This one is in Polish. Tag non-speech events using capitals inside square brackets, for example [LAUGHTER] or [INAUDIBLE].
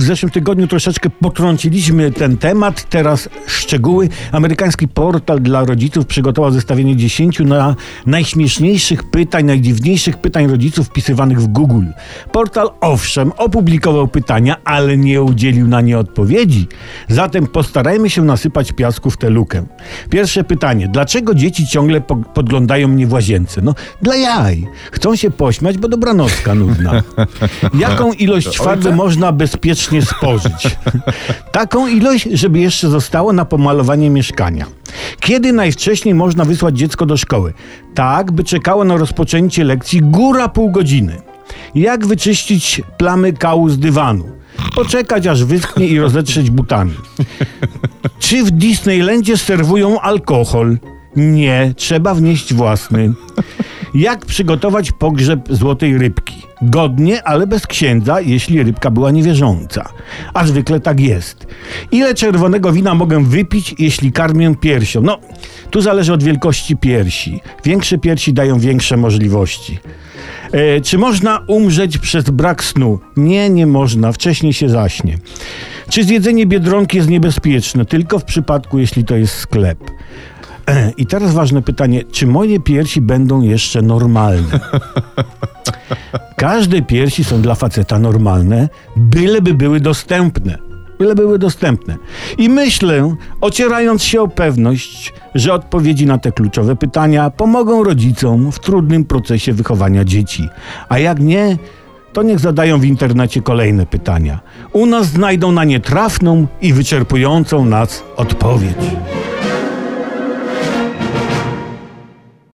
W zeszłym tygodniu troszeczkę potrąciliśmy ten temat, teraz szczegóły. Amerykański portal dla rodziców przygotował zestawienie 10 na najśmieszniejszych pytań, najdziwniejszych pytań rodziców wpisywanych w Google. Portal owszem opublikował pytania, ale nie udzielił na nie odpowiedzi. Zatem postarajmy się nasypać piasku w tę lukę. Pierwsze pytanie. Dlaczego dzieci ciągle po podglądają mnie w łazience? No, dla jaj. Chcą się pośmiać, bo dobranocka nudna. [LAUGHS] Jaką ilość farby można bezpiecznie spożyć? Taką ilość, żeby jeszcze zostało na pomalowanie mieszkania. Kiedy najwcześniej można wysłać dziecko do szkoły? Tak, by czekało na rozpoczęcie lekcji góra pół godziny. Jak wyczyścić plamy kału z dywanu? Poczekać aż wyschnie i rozetrzeć butami. Czy w Disneylandzie serwują alkohol? Nie, trzeba wnieść własny. Jak przygotować pogrzeb złotej rybki? Godnie, ale bez księdza, jeśli rybka była niewierząca. A zwykle tak jest. Ile czerwonego wina mogę wypić, jeśli karmię piersią? No, tu zależy od wielkości piersi. Większe piersi dają większe możliwości. E, czy można umrzeć przez brak snu? Nie, nie można. Wcześniej się zaśnie. Czy zjedzenie biedronki jest niebezpieczne? Tylko w przypadku, jeśli to jest sklep. E, I teraz ważne pytanie, czy moje piersi będą jeszcze normalne? Każde piersi są dla faceta normalne, byleby były dostępne. Byle były dostępne. I myślę, ocierając się o pewność, że odpowiedzi na te kluczowe pytania pomogą rodzicom w trudnym procesie wychowania dzieci. A jak nie, to niech zadają w internecie kolejne pytania. U nas znajdą na nie trafną i wyczerpującą nas odpowiedź.